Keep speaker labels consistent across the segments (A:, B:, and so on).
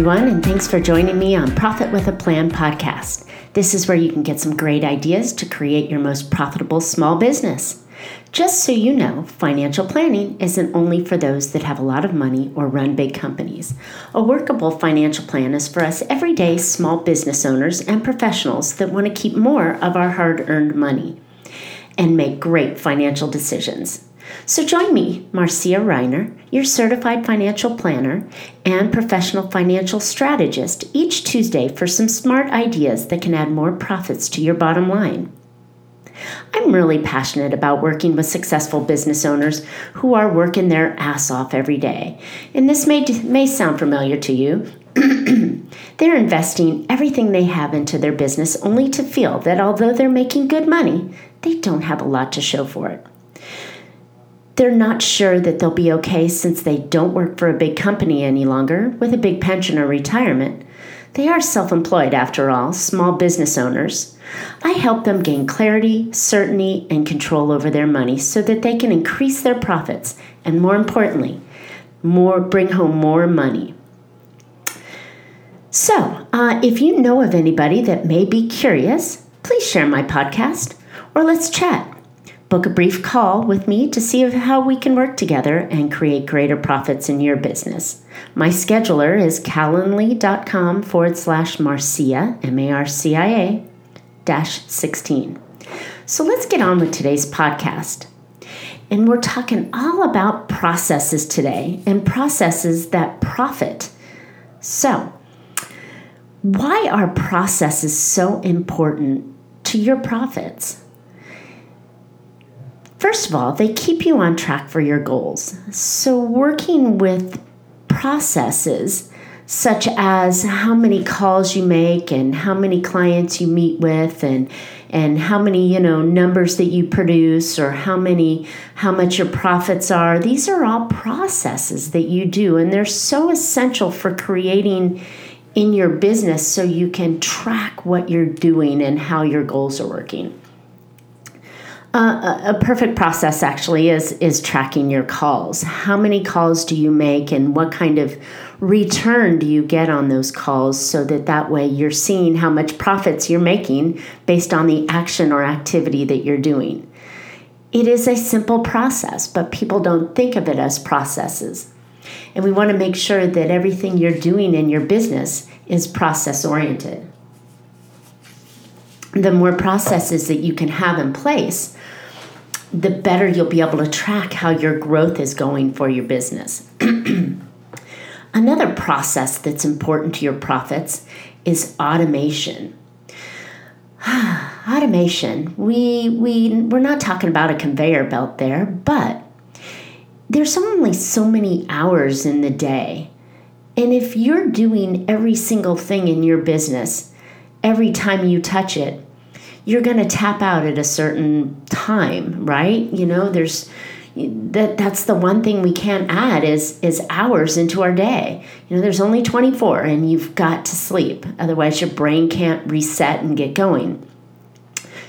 A: everyone, and thanks for joining me on Profit with a Plan podcast. This is where you can get some great ideas to create your most profitable small business. Just so you know, financial planning isn't only for those that have a lot of money or run big companies. A workable financial plan is for us everyday small business owners and professionals that want to keep more of our hard earned money and make great financial decisions. So join me, Marcia Reiner, your certified financial planner and professional financial strategist, each Tuesday for some smart ideas that can add more profits to your bottom line. I'm really passionate about working with successful business owners who are working their ass off every day. And this may, may sound familiar to you. they're investing everything they have into their business only to feel that although they're making good money, they don't have a lot to show for it. They're not sure that they'll be okay since they don't work for a big company any longer with a big pension or retirement. They are self employed, after all, small business owners. I help them gain clarity, certainty, and control over their money so that they can increase their profits and, more importantly, more bring home more money. So, uh, if you know of anybody that may be curious, please share my podcast or let's chat. Book a brief call with me to see how we can work together and create greater profits in your business. My scheduler is calendly.com forward slash Marcia, M A R C I A, dash 16. So let's get on with today's podcast. And we're talking all about processes today and processes that profit. So, why are processes so important to your profits? First of all, they keep you on track for your goals. So, working with processes such as how many calls you make and how many clients you meet with and and how many you know numbers that you produce or how many how much your profits are these are all processes that you do and they're so essential for creating in your business so you can track what you're doing and how your goals are working uh, a perfect process actually is is tracking your calls. How many calls do you make, and what kind of return do you get on those calls, so that that way you're seeing how much profits you're making based on the action or activity that you're doing. It is a simple process, but people don't think of it as processes. And we want to make sure that everything you're doing in your business is process oriented the more processes that you can have in place, the better you'll be able to track how your growth is going for your business. Another process that's important to your profits is automation. automation, we, we, we're not talking about a conveyor belt there, but there's only so many hours in the day. And if you're doing every single thing in your business every time you touch it, you're going to tap out at a certain time, right? You know, there's that that's the one thing we can't add is is hours into our day. You know, there's only 24 and you've got to sleep. Otherwise your brain can't reset and get going.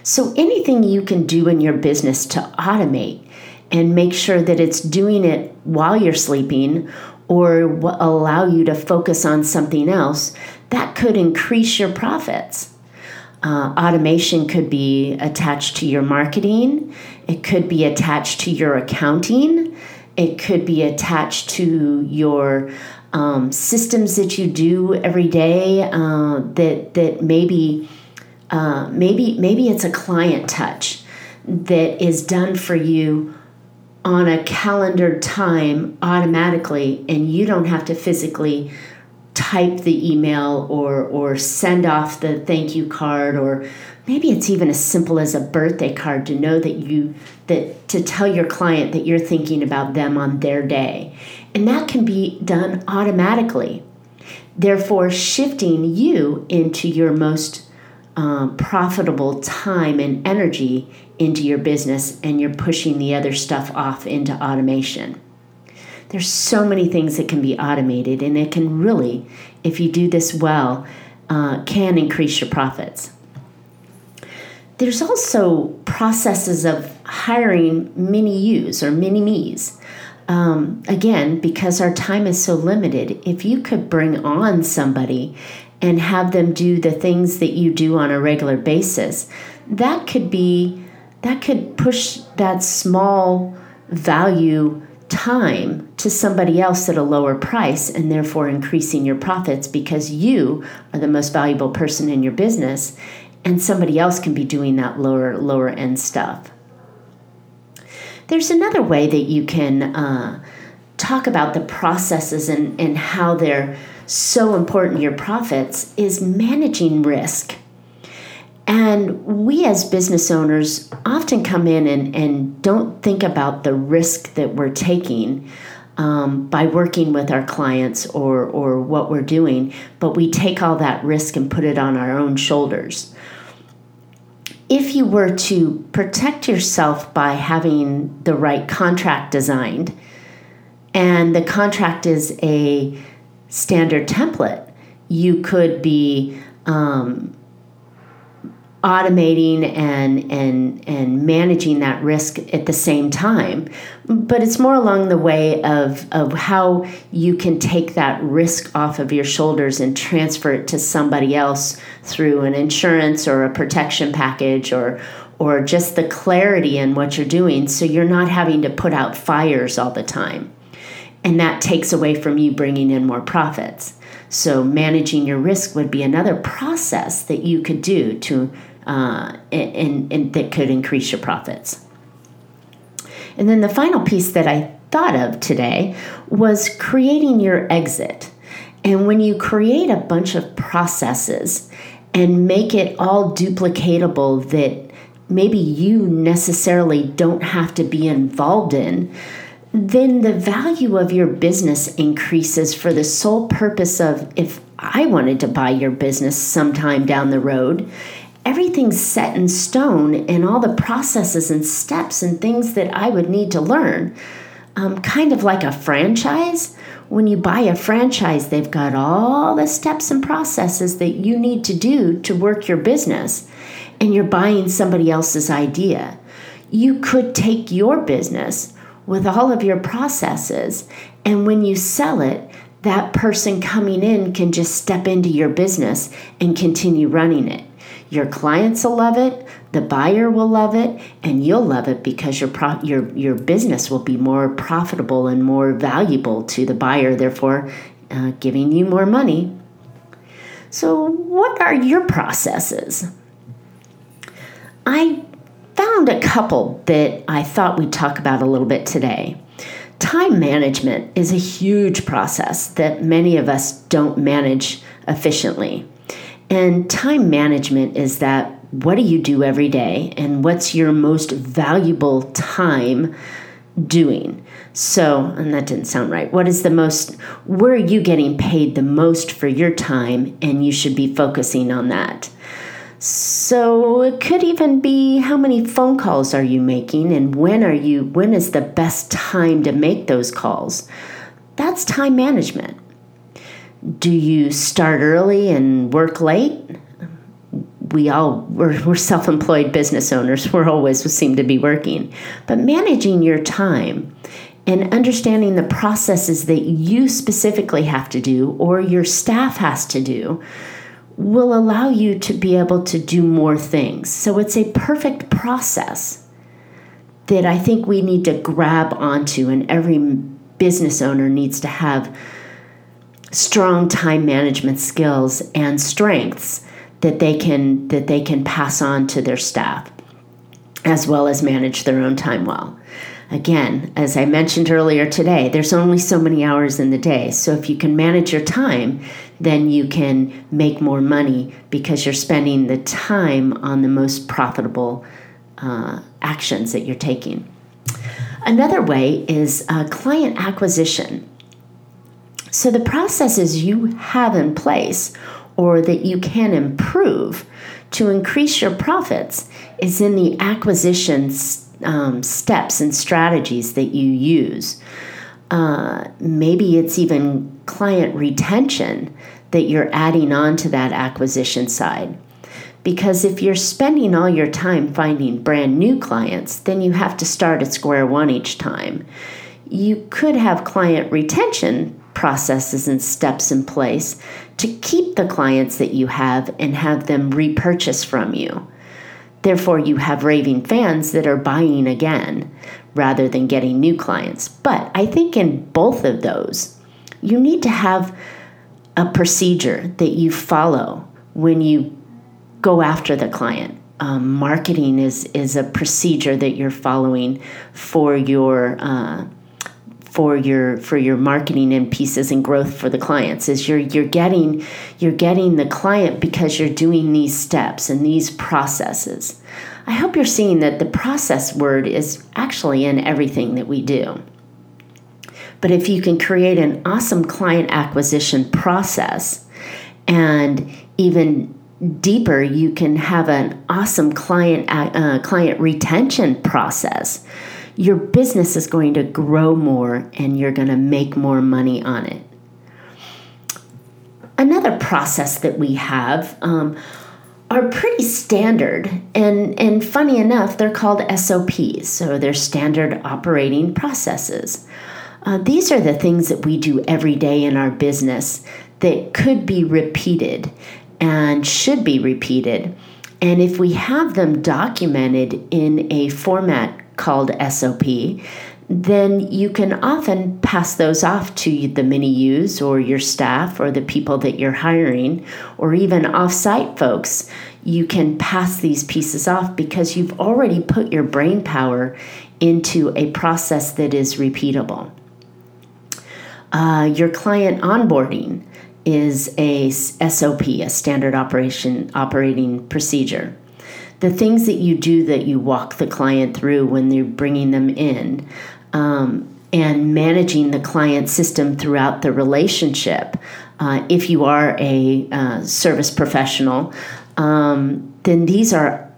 A: So anything you can do in your business to automate and make sure that it's doing it while you're sleeping or allow you to focus on something else, that could increase your profits. Uh, automation could be attached to your marketing, it could be attached to your accounting, it could be attached to your um, systems that you do every day uh, that that maybe uh, maybe maybe it's a client touch that is done for you on a calendar time automatically and you don't have to physically type the email or or send off the thank you card or maybe it's even as simple as a birthday card to know that you that to tell your client that you're thinking about them on their day. And that can be done automatically therefore shifting you into your most um, profitable time and energy into your business and you're pushing the other stuff off into automation there's so many things that can be automated, and it can really, if you do this well, uh, can increase your profits. There's also processes of hiring mini yous or mini me's. um, again, because our time is so limited, if you could bring on somebody and have them do the things that you do on a regular basis, that could be that could push that small value time to somebody else at a lower price and therefore increasing your profits because you are the most valuable person in your business and somebody else can be doing that lower lower end stuff. There's another way that you can uh, talk about the processes and, and how they're so important to your profits is managing risk and we as business owners often come in and, and don't think about the risk that we're taking um, by working with our clients or, or what we're doing, but we take all that risk and put it on our own shoulders. If you were to protect yourself by having the right contract designed, and the contract is a standard template, you could be um, automating and and and managing that risk at the same time. But it's more along the way of of how you can take that risk off of your shoulders and transfer it to somebody else through an insurance or a protection package or or just the clarity in what you're doing so you're not having to put out fires all the time. And that takes away from you bringing in more profits. So managing your risk would be another process that you could do to uh, and, and that could increase your profits. And then the final piece that I thought of today was creating your exit. And when you create a bunch of processes and make it all duplicatable that maybe you necessarily don't have to be involved in, then the value of your business increases for the sole purpose of if I wanted to buy your business sometime down the road everything's set in stone and all the processes and steps and things that I would need to learn. Um, kind of like a franchise. When you buy a franchise, they've got all the steps and processes that you need to do to work your business, and you're buying somebody else's idea. You could take your business with all of your processes, and when you sell it, that person coming in can just step into your business and continue running it. Your clients will love it, the buyer will love it, and you'll love it because your pro- your your business will be more profitable and more valuable to the buyer, therefore uh, giving you more money. So, what are your processes? I found a couple that I thought we'd talk about a little bit today. Time management is a huge process that many of us don't manage efficiently. And time management is that what do you do every day and what's your most valuable time doing? So, and that didn't sound right. What is the most, where are you getting paid the most for your time? And you should be focusing on that. So it could even be how many phone calls are you making and when are you, when is the best time to make those calls? That's time management do you start early and work late? We all we're, we're self-employed business owners. We're always seem to be working, but managing your time and understanding the processes that you specifically have to do or your staff has to do will allow you to be able to do more things. So it's a perfect process that I think we need to grab onto, and every business owner needs to have strong time management skills and strengths that they can that they can pass on to their staff as well as manage their own time well. Again, as I mentioned earlier today, there's only so many hours in the day. So if you can manage your time, then you can make more money because you're spending the time on the most profitable uh, actions that you're taking. Another way is uh, client acquisition. So the processes you have in place or that you can improve to increase your profits is in the acquisition um, steps and strategies that you use. Uh, maybe it's even client retention that you're adding on to that acquisition side. Because if you're spending all your time finding brand new clients, then you have to start at square one each time you could have client retention processes and steps in place to keep the clients that you have and have them repurchase from you. Therefore, you have raving fans that are buying again rather than getting new clients. But I think in both of those, you need to have a procedure that you follow when you go after the client. Um, marketing is is a procedure that you're following for your uh, for your for your marketing and pieces and growth for the clients is you're you're getting you're getting the client because you're doing these steps and these processes. I hope you're seeing that the process word is actually in everything that we do. But if you can create an awesome client acquisition process and even deeper, you can have an awesome client uh, client retention process your business is going to grow more and you're going to make more money on it. Another process that we have um, are pretty standard, and, and funny enough, they're called SOPs, so they're standard operating processes. Uh, these are the things that we do every day in our business that could be repeated and should be repeated. And if we have them documented in a format called SOP, then you can often pass those off to the mini U's or your staff or the people that you're hiring or even offsite folks. You can pass these pieces off because you've already put your brain power into a process that is repeatable. Uh, your client onboarding is a SOP, a standard operation operating procedure the things that you do that you walk the client through when you're bringing them in um, and managing the client system throughout the relationship. Uh, if you are a uh, service professional, um, then these are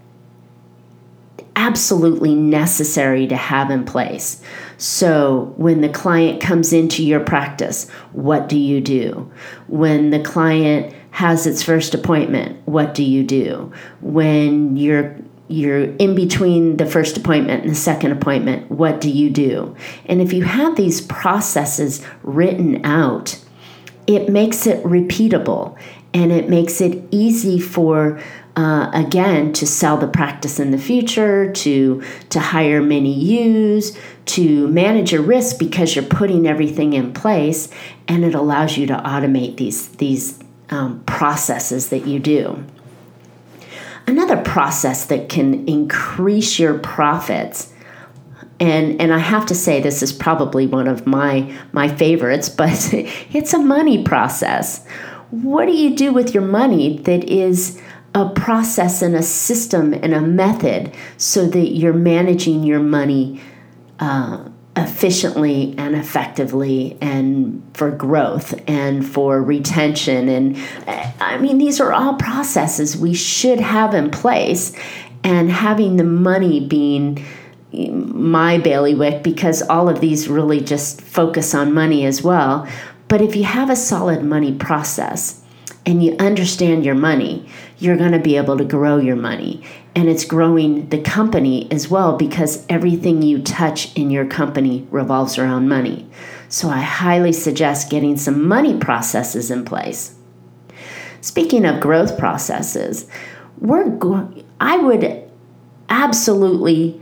A: absolutely necessary to have in place. So, when the client comes into your practice, what do you do? When the client has its first appointment, what do you do? When you're you're in between the first appointment and the second appointment, what do you do? And if you have these processes written out, it makes it repeatable and it makes it easy for uh, again to sell the practice in the future to to hire many use to manage your risk because you're putting everything in place and it allows you to automate these these um, processes that you do. Another process that can increase your profits, and, and I have to say this is probably one of my, my favorites, but it's a money process. What do you do with your money that is a process and a system and a method so that you're managing your money uh, efficiently and effectively and for growth and for retention. And uh, i mean these are all processes we should have in place. And having the money being my bailiwick because all of these really just focus on money as well. But if you have a solid money process and you understand your money, you're going to be able to grow your money. And it's growing the company as well because everything you touch in your company revolves around money. So I highly suggest getting some money processes in place. Speaking of growth processes, we're go- I would absolutely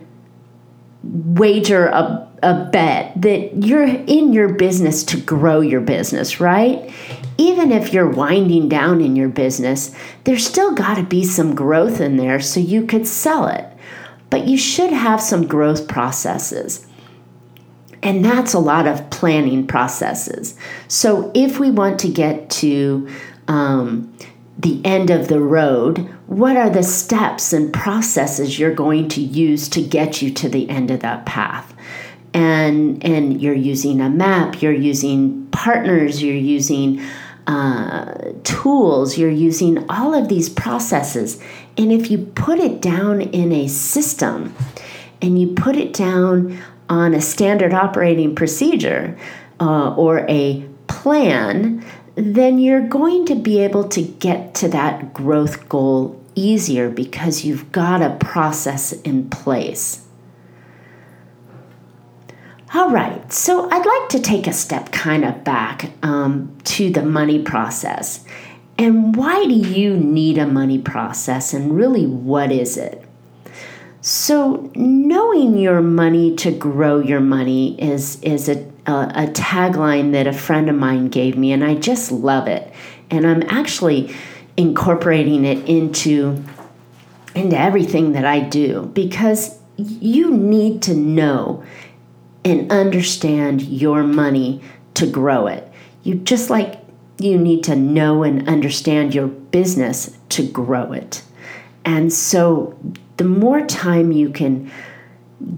A: wager a, a bet that you're in your business to grow your business, right? Even if you're winding down in your business, there's still got to be some growth in there so you could sell it. But you should have some growth processes. And that's a lot of planning processes. So if we want to get to um, the end of the road, what are the steps and processes you're going to use to get you to the end of that path? And and you're using a map, you're using partners, you're using uh, tools, you're using all of these processes. And if you put it down in a system and you put it down on a standard operating procedure uh, or a plan, then you're going to be able to get to that growth goal easier because you've got a process in place. All right, so I'd like to take a step kind of back um, to the money process. And why do you need a money process? And really, what is it? So, knowing your money to grow your money is, is a, a, a tagline that a friend of mine gave me, and I just love it. And I'm actually incorporating it into, into everything that I do because you need to know and understand your money to grow it. You just like you need to know and understand your business to grow it. And so the more time you can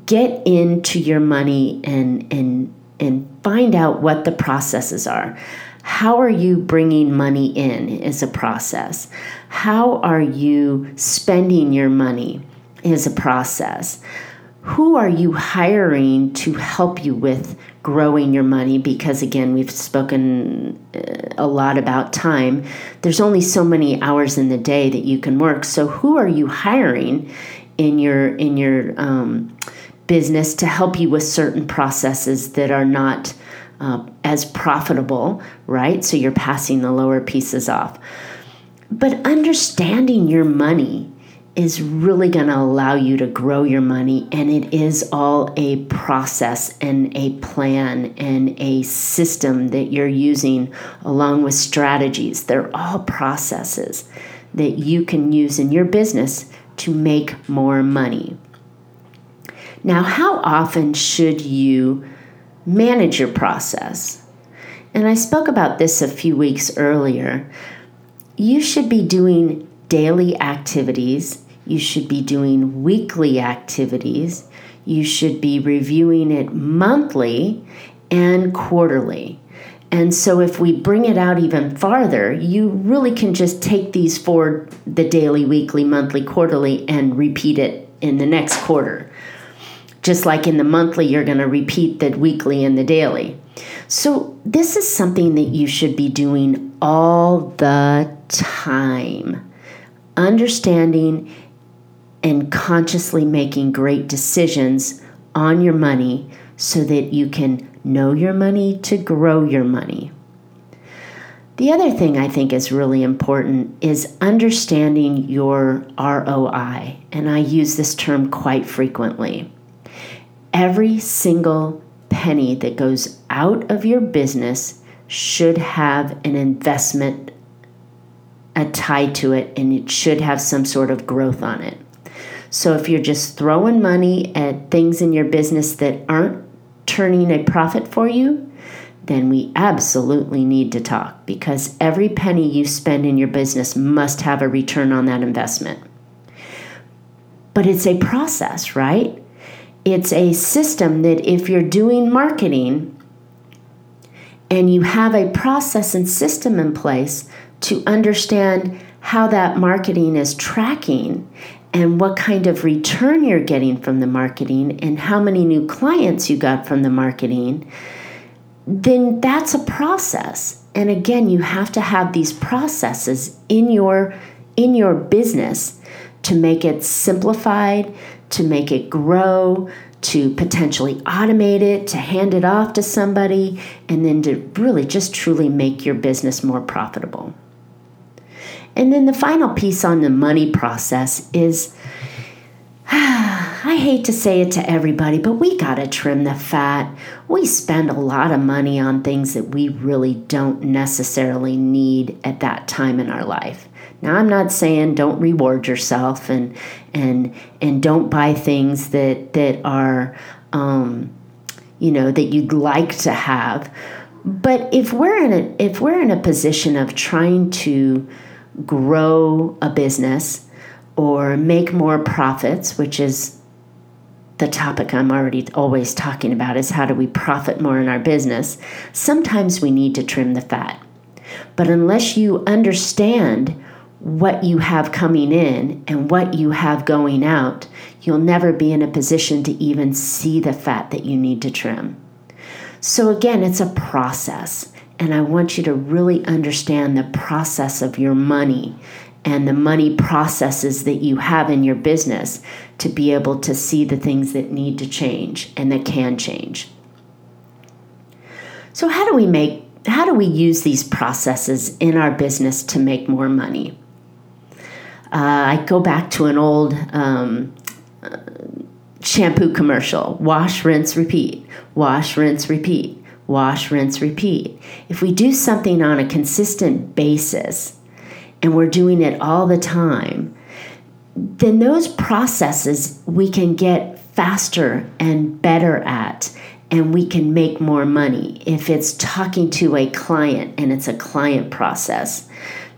A: get into your money and and and find out what the processes are. How are you bringing money in is a process. How are you spending your money is a process who are you hiring to help you with growing your money? Because again we've spoken uh, a lot about time. There's only so many hours in the day that you can work. So who are you hiring in your in your um, business to help you with certain processes that are not uh, as profitable right? So you're passing the lower pieces off. But understanding your money is really going to allow you to grow your money. And it is all a process and a plan and a system that you're using along with strategies. They're all processes that you can use in your business to make more money. Now, how often should you manage your process? And I spoke about this a few weeks earlier. You should be doing daily activities you should be doing weekly activities. You should be reviewing it monthly and quarterly. And so, if we bring it out even farther, you really can just take these for the daily, weekly, monthly, quarterly, and repeat it in the next quarter. Just like in the monthly, you're going to repeat the weekly and the daily. So, this is something that you should be doing all the time. Understanding and consciously making great decisions on your money so that you can know your money to grow your money. The other thing I think is really important is understanding your ROI, and I use this term quite frequently. Every single penny that goes out of your business should have an investment uh, tied to it, and it should have some sort of growth on it. So if you're just throwing money at things in your business that aren't turning a profit for you, then we absolutely need to talk because every penny you spend in your business must have a return on that investment. But it's a process, right? It's a system that if you're doing marketing and you have a process and system in place to understand how that marketing is tracking and what kind of return you're getting from the marketing and how many new clients you got from the marketing, then that's a process. And again, you have to have these processes in your in your business to make it simplified, to make it grow, to potentially automate it, to hand it off to somebody, and then to really just truly make your business more profitable. And then the final piece on the money process is I hate to say it to everybody, but we got to trim the fat. We spend a lot of money on things that we really don't necessarily need at that time in our life. Now, I'm not saying don't reward yourself and and and don't buy things that that are um, you know that you'd like to have. But if we're in a if we're in a position of trying to grow a business or make more profits, which is the topic I'm already always talking about is how do we profit more in our business? Sometimes we need to trim the fat. But unless you understand what you have coming in and what you have going out, you'll never be in a position to even see the fat that you need to trim. So, again, it's a process. And I want you to really understand the process of your money and the money processes that you have in your business to be able to see the things that need to change and that can change. So, how do we make how do we use these processes in our business to make more money? Uh, I go back to an old um, uh, shampoo commercial wash, rinse, repeat, wash, rinse, repeat, wash, rinse, repeat. If we do something on a consistent basis and we're doing it all the time, then those processes we can get faster and better at and we can make more money. If it's talking to a client and it's a client process,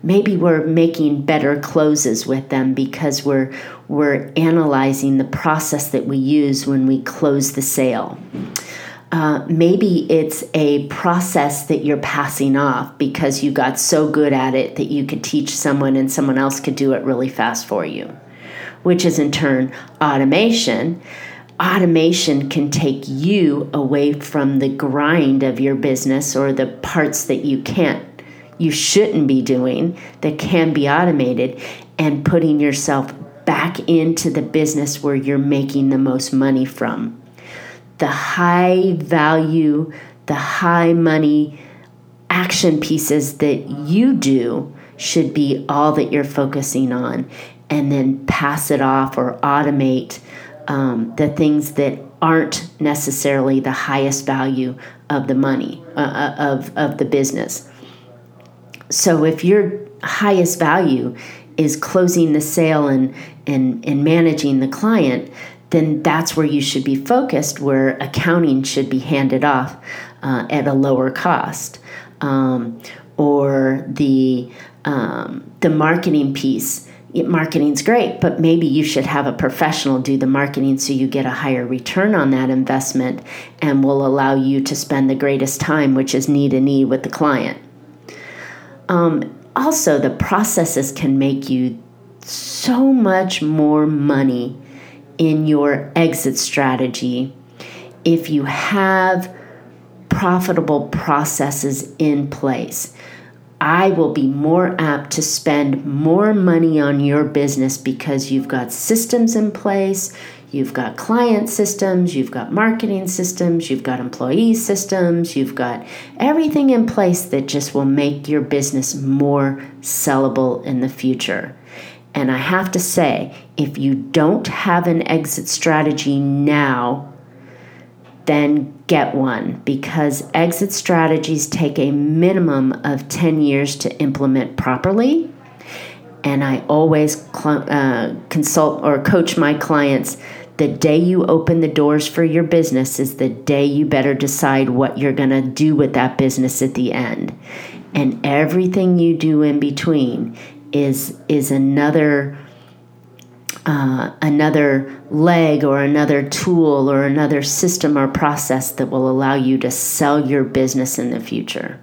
A: maybe we're making better closes with them because we're we're analyzing the process that we use when we close the sale. Uh, maybe it's a process that you're passing off because you got so good at it that you could teach someone and someone else could do it really fast for you, which is in turn automation. Automation can take you away from the grind of your business or the parts that you can't you shouldn't be doing that can be automated and putting yourself back into the business where you're making the most money from the high value the high money action pieces that you do should be all that you're focusing on. And then pass it off or automate um, the things that aren't necessarily the highest value of the money uh, uh, of, of the business. So if your highest value is closing the sale and, and, and managing the client then that's where you should be focused where accounting should be handed off uh, at a lower cost um, or the um, the marketing piece marketing's great, but maybe you should have a professional do the marketing so you get a higher return on that investment and will allow you to spend the greatest time, which is knee to knee with the client. Um, also, the processes can make you so much more money in your exit strategy if you have profitable processes in place. I will be more apt to spend more money on your business because you've got systems in place, you've got client systems, you've got marketing systems, you've got employee systems, you've got everything in place that just will make your business more sellable in the future. And I have to say, if you don't have an exit strategy now, then get one because exit strategies take a minimum of 10 years to implement properly. And I always cl- uh, consult or coach my clients the day you open the doors for your business is the day you better decide what you're going to do with that business at the end. And everything you do in between is is another uh, another leg or another tool or another system or process that will allow you to sell your business in the future.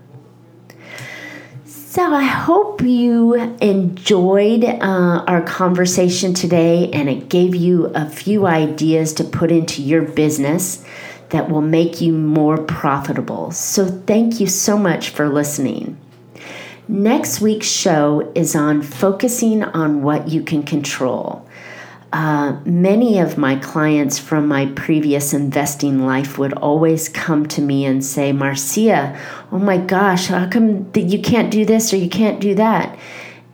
A: So, I hope you enjoyed uh, our conversation today and it gave you a few ideas to put into your business that will make you more profitable. So, thank you so much for listening. Next week's show is on focusing on what you can control. Uh, many of my clients from my previous investing life would always come to me and say, Marcia, oh my gosh, how come that you can't do this or you can't do that?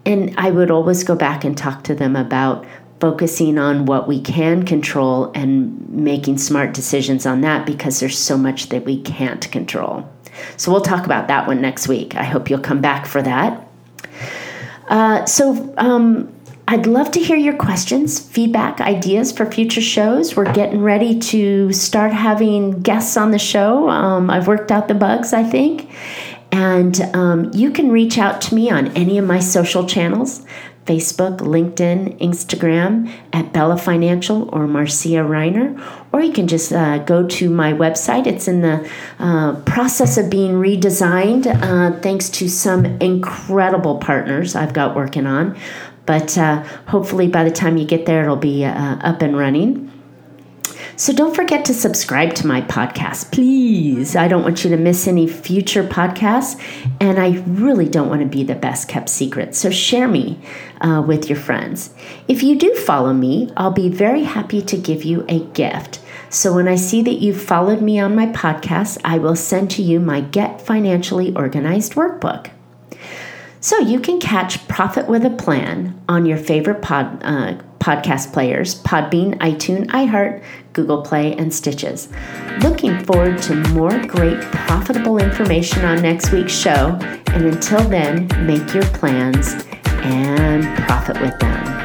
A: And I would always go back and talk to them about focusing on what we can control and making smart decisions on that because there's so much that we can't control. So we'll talk about that one next week. I hope you'll come back for that. Uh, so, um, I'd love to hear your questions, feedback, ideas for future shows. We're getting ready to start having guests on the show. Um, I've worked out the bugs, I think. And um, you can reach out to me on any of my social channels Facebook, LinkedIn, Instagram at Bella Financial or Marcia Reiner. Or you can just uh, go to my website. It's in the uh, process of being redesigned uh, thanks to some incredible partners I've got working on. But uh, hopefully, by the time you get there, it'll be uh, up and running. So don't forget to subscribe to my podcast, please. I don't want you to miss any future podcasts, and I really don't want to be the best kept secret. So share me uh, with your friends. If you do follow me, I'll be very happy to give you a gift. So when I see that you've followed me on my podcast, I will send to you my Get Financially Organized workbook. So you can catch Profit with a Plan on your favorite pod, uh, podcast players Podbean, iTunes, iHeart, Google Play, and Stitcher. Looking forward to more great profitable information on next week's show. And until then, make your plans and profit with them.